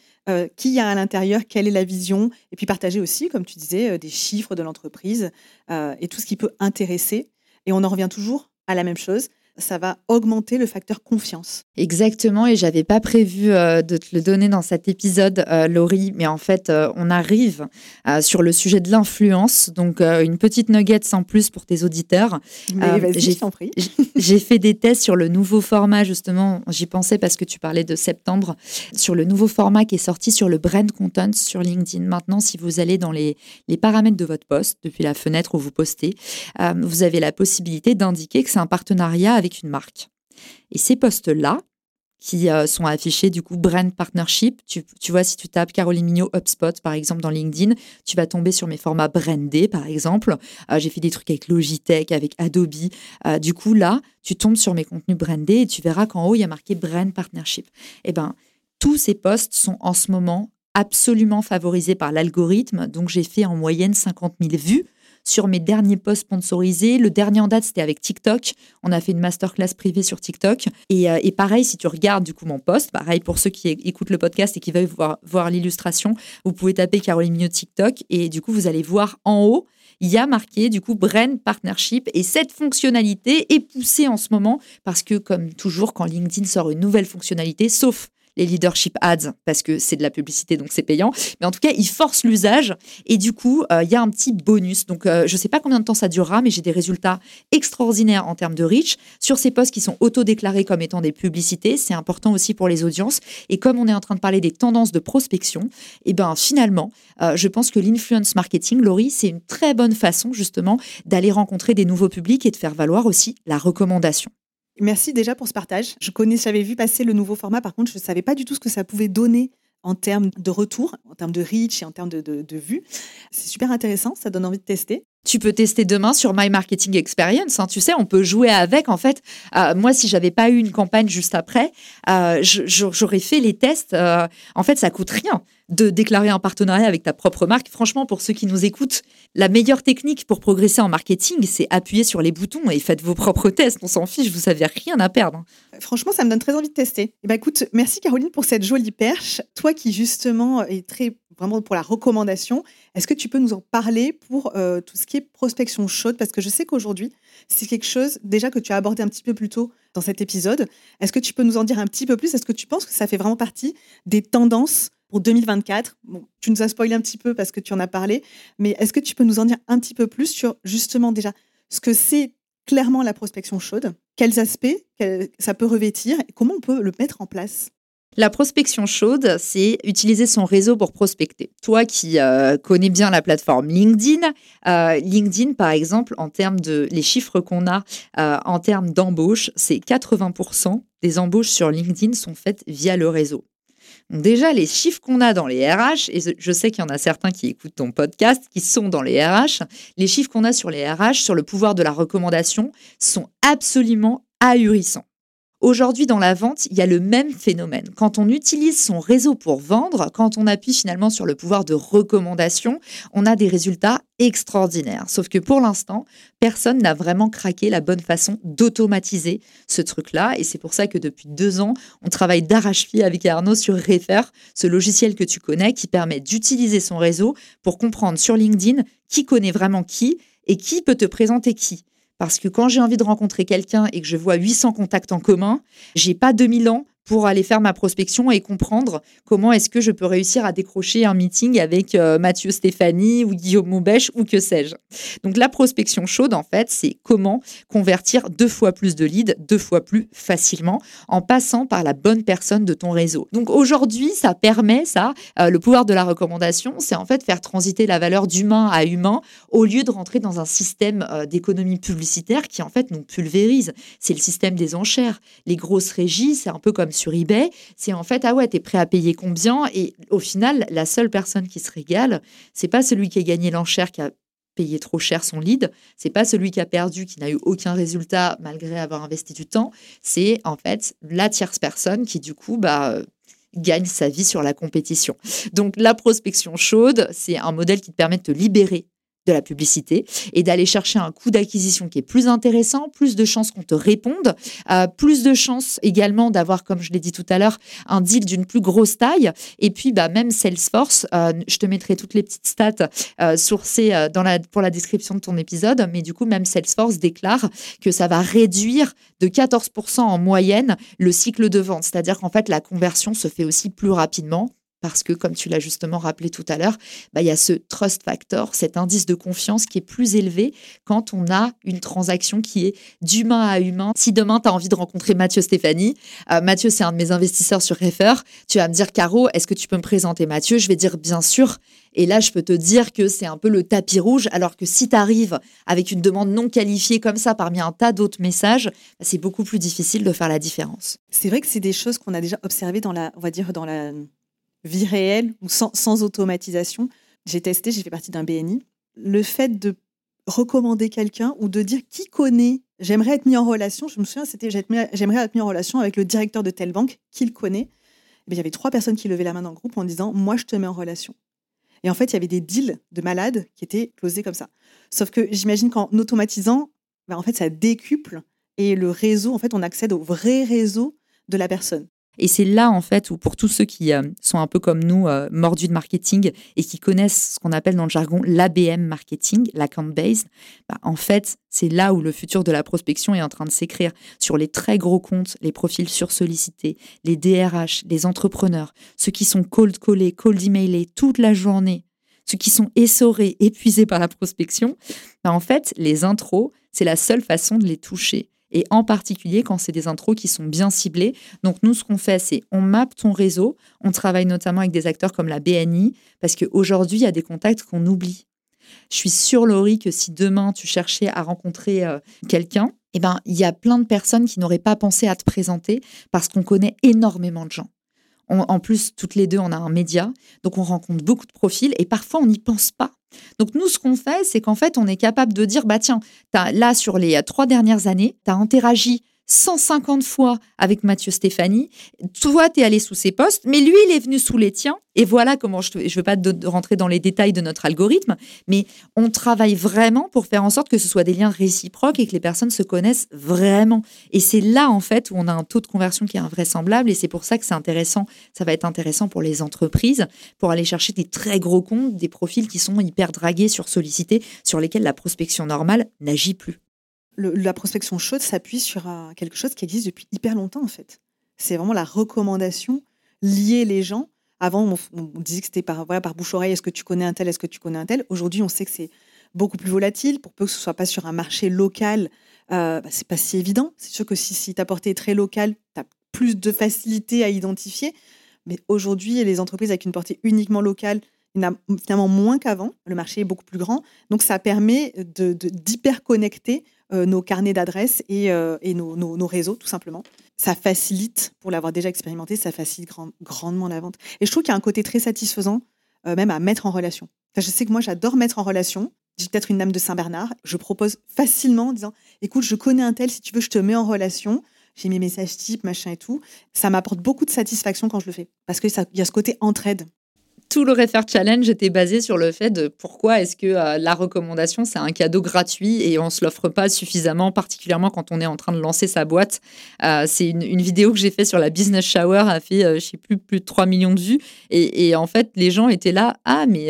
[SPEAKER 2] qui y a à l'intérieur, quelle est la vision, et puis partager aussi, comme tu disais, des chiffres de l'entreprise et tout ce qui peut intéresser. Et on en revient toujours à la même chose ça va augmenter le facteur confiance.
[SPEAKER 3] Exactement, et j'avais pas prévu euh, de te le donner dans cet épisode, euh, Laurie, mais en fait, euh, on arrive sur le sujet de l'influence, donc une petite nugget sans plus pour tes auditeurs.
[SPEAKER 2] J'ai
[SPEAKER 3] fait des tests sur le nouveau format, justement, j'y pensais parce que tu parlais de septembre, sur le nouveau format qui est sorti sur le brand content sur LinkedIn. Maintenant, si vous allez dans les, les paramètres de votre poste, depuis la fenêtre où vous postez, vous avez la possibilité d'indiquer que c'est un partenariat avec une marque. Et ces postes-là, qui euh, sont affichés du coup brand partnership. Tu, vois, si tu tapes Caroline Mignot HubSpot par exemple dans LinkedIn, tu vas tomber sur mes formats brandés par exemple. Euh, j'ai fait des trucs avec Logitech, avec Adobe. Euh, du coup là, tu tombes sur mes contenus brandés et tu verras qu'en haut il y a marqué brand partnership. Eh ben, tous ces posts sont en ce moment absolument favorisés par l'algorithme. Donc j'ai fait en moyenne 50 000 vues sur mes derniers posts sponsorisés. Le dernier en date, c'était avec TikTok. On a fait une masterclass privée sur TikTok. Et, euh, pareil, si tu regardes du coup mon post, pareil pour ceux qui écoutent le podcast et qui veulent voir, l'illustration, vous pouvez taper Caroline Mignot TikTok et du coup, vous allez voir en haut il y a marqué du coup Brand Partnership et cette fonctionnalité est poussée en ce moment parce que comme toujours quand LinkedIn sort une nouvelle fonctionnalité, sauf les leadership ads parce que c'est de la publicité, donc c'est payant. Mais en tout cas, ils forcent l'usage et du coup, euh, il y a un petit bonus. Donc, euh, je ne sais pas combien de temps ça durera, mais j'ai des résultats extraordinaires en termes de reach sur ces posts qui sont auto-déclarés comme étant des publicités. C'est important aussi pour les audiences. Et comme on est en train de parler des tendances de prospection, et eh ben finalement, euh, je pense que l'influence marketing, Laurie, c'est une très bonne façon justement d'aller rencontrer des nouveaux publics et de faire valoir aussi la recommandation.
[SPEAKER 2] Merci déjà pour ce partage. Je connais, j'avais vu passer le nouveau format. Par contre, je ne savais pas du tout ce que ça pouvait donner en termes de retour, en termes de reach et en termes de, de, vue. C'est super intéressant, ça donne envie de tester.
[SPEAKER 3] Tu peux tester demain sur My Marketing Experience. Hein. tu sais, on peut jouer avec. En fait, euh, moi, si j'avais pas eu une campagne juste après, euh, j'aurais fait les tests. Euh, en fait, ça coûte rien. De déclarer un partenariat avec ta propre marque. Franchement, pour ceux qui nous écoutent, la meilleure technique pour progresser en marketing, c'est appuyer sur les boutons et faites vos propres tests. On s'en fiche, vous n'avez rien à perdre.
[SPEAKER 2] Franchement, ça me donne très envie de tester. Eh ben, écoute, merci Caroline pour cette jolie perche. Toi qui justement est très vraiment pour la recommandation, est-ce que tu peux nous en parler pour euh, tout ce qui est prospection chaude? Parce que je sais qu'aujourd'hui, c'est quelque chose déjà que tu as abordé un petit peu plus tôt dans cet épisode. Est-ce que tu peux nous en dire un petit peu plus? Est-ce que tu penses que ça fait vraiment partie des tendances pour 2024 bon, Tu nous as spoilé un petit peu parce que tu en as parlé, mais est-ce que tu peux nous en dire un petit peu plus sur justement déjà ce que c'est clairement la prospection chaude, quels aspects ça peut revêtir et comment on peut le mettre en place?
[SPEAKER 3] La prospection chaude, c'est utiliser son réseau pour prospecter. Toi qui euh, connais bien la plateforme LinkedIn, euh, LinkedIn par exemple, en termes de les chiffres qu'on a euh, en termes d'embauche, c'est 80% des embauches sur LinkedIn sont faites via le réseau. Déjà, les chiffres qu'on a dans les RH, et je sais qu'il y en a certains qui écoutent ton podcast, qui sont dans les RH, les chiffres qu'on a sur les RH, sur le pouvoir de la recommandation, sont absolument ahurissants. Aujourd'hui, dans la vente, il y a le même phénomène. Quand on utilise son réseau pour vendre, quand on appuie finalement sur le pouvoir de recommandation, on a des résultats extraordinaires. Sauf que pour l'instant, personne n'a vraiment craqué la bonne façon d'automatiser ce truc-là. Et c'est pour ça que depuis deux ans, on travaille d'arrache-pied avec Arnaud sur Refer, ce logiciel que tu connais qui permet d'utiliser son réseau pour comprendre sur LinkedIn qui connaît vraiment qui et qui peut te présenter qui. Parce que quand j'ai envie de rencontrer quelqu'un et que je vois 800 contacts en commun, j'ai pas 2000 ans pour aller faire ma prospection et comprendre comment est-ce que je peux réussir à décrocher un meeting avec euh, Mathieu Stéphanie ou Guillaume Moubèche ou que sais-je. Donc la prospection chaude, en fait, c'est comment convertir deux fois plus de leads, deux fois plus facilement en passant par la bonne personne de ton réseau. Donc aujourd'hui, ça permet ça, euh, le pouvoir de la recommandation, c'est en fait faire transiter la valeur d'humain à humain au lieu de rentrer dans un système euh, d'économie publicitaire qui en fait nous pulvérise. C'est le système des enchères. Les grosses régies, c'est un peu comme sur eBay, c'est en fait, ah ouais, t'es prêt à payer combien? Et au final, la seule personne qui se régale, c'est pas celui qui a gagné l'enchère, qui a payé trop cher son lead, c'est pas celui qui a perdu, qui n'a eu aucun résultat malgré avoir investi du temps, c'est en fait la tierce personne qui du coup, bah, gagne sa vie sur la compétition. Donc la prospection chaude, c'est un modèle qui te permet de te libérer de la publicité et d'aller chercher un coût d'acquisition qui est plus intéressant, plus de chances qu'on te réponde, euh, plus de chances également d'avoir, comme je l'ai dit tout à l'heure, un deal d'une plus grosse taille. Et puis, bah, même Salesforce, euh, je te mettrai toutes les petites stats euh, sourcées dans la, pour la description de ton épisode, mais du coup, même Salesforce déclare que ça va réduire de 14% en moyenne le cycle de vente. C'est-à-dire qu'en fait, la conversion se fait aussi plus rapidement parce que, comme tu l'as justement rappelé tout à l'heure, bah, il y a ce trust factor, cet indice de confiance qui est plus élevé quand on a une transaction qui est d'humain à humain. Si demain, tu as envie de rencontrer Mathieu Stéphanie, euh, Mathieu, c'est un de mes investisseurs sur Refer, tu vas me dire, Caro, est-ce que tu peux me présenter Mathieu? Je vais dire, bien sûr. Et là, je peux te dire que c'est un peu le tapis rouge, alors que si tu arrives avec une demande non qualifiée comme ça parmi un tas d'autres messages, bah, c'est beaucoup plus difficile de faire la différence.
[SPEAKER 2] C'est vrai que c'est des choses qu'on a déjà observées dans la, on va dire, dans la vie réelle ou sans, automatisation. J'ai testé, j'ai fait partie d'un BNI. Le fait de recommander quelqu'un ou de dire qui connaît, j'aimerais être mis en relation, je me souviens, c'était j'aimerais être mis en relation avec le directeur de telle banque, qui le connaît. Eh il y avait trois personnes qui levaient la main dans le groupe en disant Moi, je te mets en relation. Et en fait, il y avait des deals de malades qui étaient closés comme ça. Sauf que j'imagine qu'en automatisant, bah, en fait, ça décuple et le réseau, en fait, on accède au vrai réseau de la personne.
[SPEAKER 3] Et c'est là, en fait, où pour tous ceux qui euh, sont un peu comme nous, euh, mordus de marketing et qui connaissent ce qu'on appelle dans le jargon l'ABM marketing, l'account based, bah, en fait, c'est là où le futur de la prospection est en train de s'écrire sur les très gros comptes, les profils sursollicités, les DRH, les entrepreneurs, ceux qui sont cold callés, cold emailés toute la journée, ceux qui sont essorés, épuisés par la prospection. Bah, en fait, les intros, c'est la seule façon de les toucher et en particulier quand c'est des intros qui sont bien ciblés. Donc nous, ce qu'on fait, c'est on mappe ton réseau. On travaille notamment avec des acteurs comme la BNI parce qu'aujourd'hui, il y a des contacts qu'on oublie. Je suis sûre, Laurie, que si demain tu cherchais à rencontrer euh, quelqu'un, eh ben, il y a plein de personnes qui n'auraient pas pensé à te présenter parce qu'on connaît énormément de gens. en plus, toutes les deux, on a un média, donc on rencontre beaucoup de profils et parfois on n'y pense pas. Donc nous, ce qu'on fait, c'est qu'en fait, on est capable de dire, bah tiens, là, sur les trois dernières années, tu as interagi 150 fois avec Mathieu Stéphanie. Toi, tu es allé sous ses postes, mais lui, il est venu sous les tiens. Et voilà comment, je ne veux pas rentrer dans les détails de notre algorithme, mais on travaille vraiment pour faire en sorte que ce soit des liens réciproques et que les personnes se connaissent vraiment. Et c'est là, en fait, où on a un taux de conversion qui est invraisemblable. Et c'est pour ça que c'est intéressant. Ça va être intéressant pour les entreprises, pour aller chercher des très gros comptes, des profils qui sont hyper dragués, sur sollicités, sur lesquels la prospection normale n'agit plus
[SPEAKER 2] la prospection chaude s'appuie sur quelque chose qui existe depuis hyper longtemps en fait. C'est vraiment la recommandation, lier les gens. Avant, on, disait que c'était par, voilà, par bouche-oreille, est-ce que tu connais un tel, est-ce que tu connais un tel. Aujourd'hui, on sait que c'est beaucoup plus volatile. Pour peu que ce soit pas sur un marché local, euh, bah, c'est pas si évident. C'est sûr que si, ta portée est très locale, tu as plus de facilité à identifier. Mais aujourd'hui, les entreprises avec une portée uniquement locale, il y en a finalement moins qu'avant. Le marché est beaucoup plus grand. Donc, ça permet d'hyper-connecter euh, nos carnets d'adresses et, euh, nos, réseaux, tout simplement. Ça facilite, pour l'avoir déjà expérimenté, ça facilite grandement la vente. Et je trouve qu'il y a un côté très satisfaisant, euh, même à mettre en relation. je sais que moi, j'adore mettre en relation. J'ai peut-être une dame de Saint-Bernard. Je propose facilement en disant Écoute, je connais un tel, si tu veux, je te mets en relation. J'ai mes messages types, machin et tout. Ça m'apporte beaucoup de satisfaction quand je le fais. Parce qu'il y a ce côté entraide
[SPEAKER 3] tout le Refer Challenge était basé sur le fait de pourquoi est-ce que euh, la recommandation, c'est un cadeau gratuit et on se l'offre pas suffisamment, particulièrement quand on est en train de lancer sa boîte. Euh, c'est une, vidéo que j'ai fait sur la Business Shower, a fait, euh, je sais plus, plus de 3 millions de vues. Et, en fait, les gens étaient là, ah, mais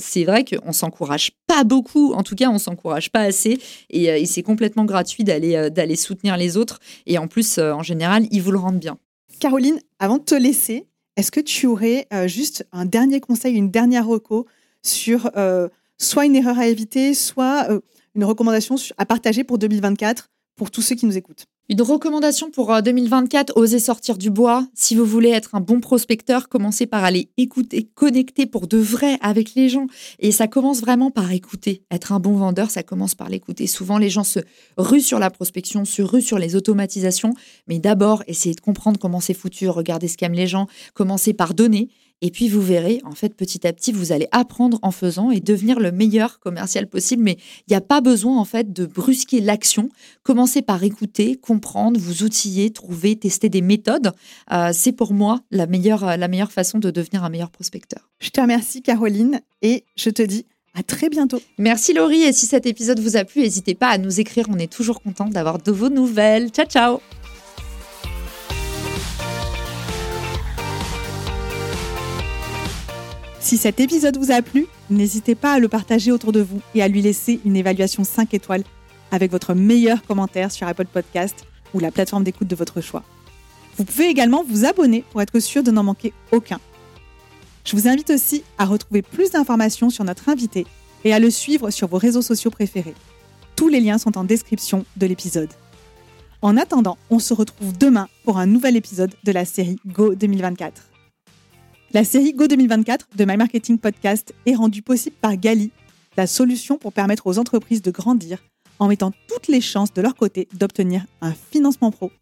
[SPEAKER 3] c'est vrai qu'on s'encourage pas beaucoup, en tout cas, on s'encourage pas assez. Et, et c'est complètement gratuit d'aller d'aller soutenir les autres. Et en plus, en général, ils vous le rendent bien.
[SPEAKER 2] Caroline, avant de te laisser, est-ce que tu aurais euh, juste un dernier conseil, une dernière reco sur euh, soit une erreur à éviter, soit euh, une recommandation à partager pour 2024 pour tous ceux qui nous écoutent?
[SPEAKER 3] Une recommandation pour 2024, euh, osez sortir du bois. Si vous voulez être un bon prospecteur, commencez par aller écouter, connecter pour de vrai avec les gens. Et ça commence vraiment par écouter. Être un bon vendeur, ça commence par l'écouter. Souvent, les gens se ruent sur la prospection, se ruent sur les automatisations. Mais d'abord, essayez de comprendre comment c'est foutu, regardez ce qu'aiment les gens, commencez par donner. Et puis vous verrez, en fait, petit à petit, vous allez apprendre en faisant et devenir le meilleur commercial possible. Mais il n'y a pas besoin, en fait, de brusquer l'action. Commencez par écouter, comprendre, vous outiller, trouver, tester des méthodes. Euh, c'est pour moi la meilleure, la meilleure façon de devenir un meilleur prospecteur.
[SPEAKER 2] Je te remercie, Caroline, et je te dis à très bientôt.
[SPEAKER 3] Merci Laurie, et si cet épisode vous a plu, n'hésitez pas à nous écrire, on est toujours content d'avoir de vos nouvelles. Ciao ciao
[SPEAKER 2] Si cet épisode vous a plu, n'hésitez pas à le partager autour de vous et à lui laisser une évaluation 5 étoiles avec votre meilleur commentaire sur Apple Podcast ou la plateforme d'écoute de votre choix. Vous pouvez également vous abonner pour être sûr de n'en manquer aucun. Je vous invite aussi à retrouver plus d'informations sur notre invité et à le suivre sur vos réseaux sociaux préférés. Tous les liens sont en description de l'épisode. En attendant, on se retrouve demain pour un nouvel épisode de la série Go 2024. La série Go 2024 de My Marketing Podcast est rendue possible par Gali, la solution pour permettre aux entreprises de grandir en mettant toutes les chances de leur côté d'obtenir un financement pro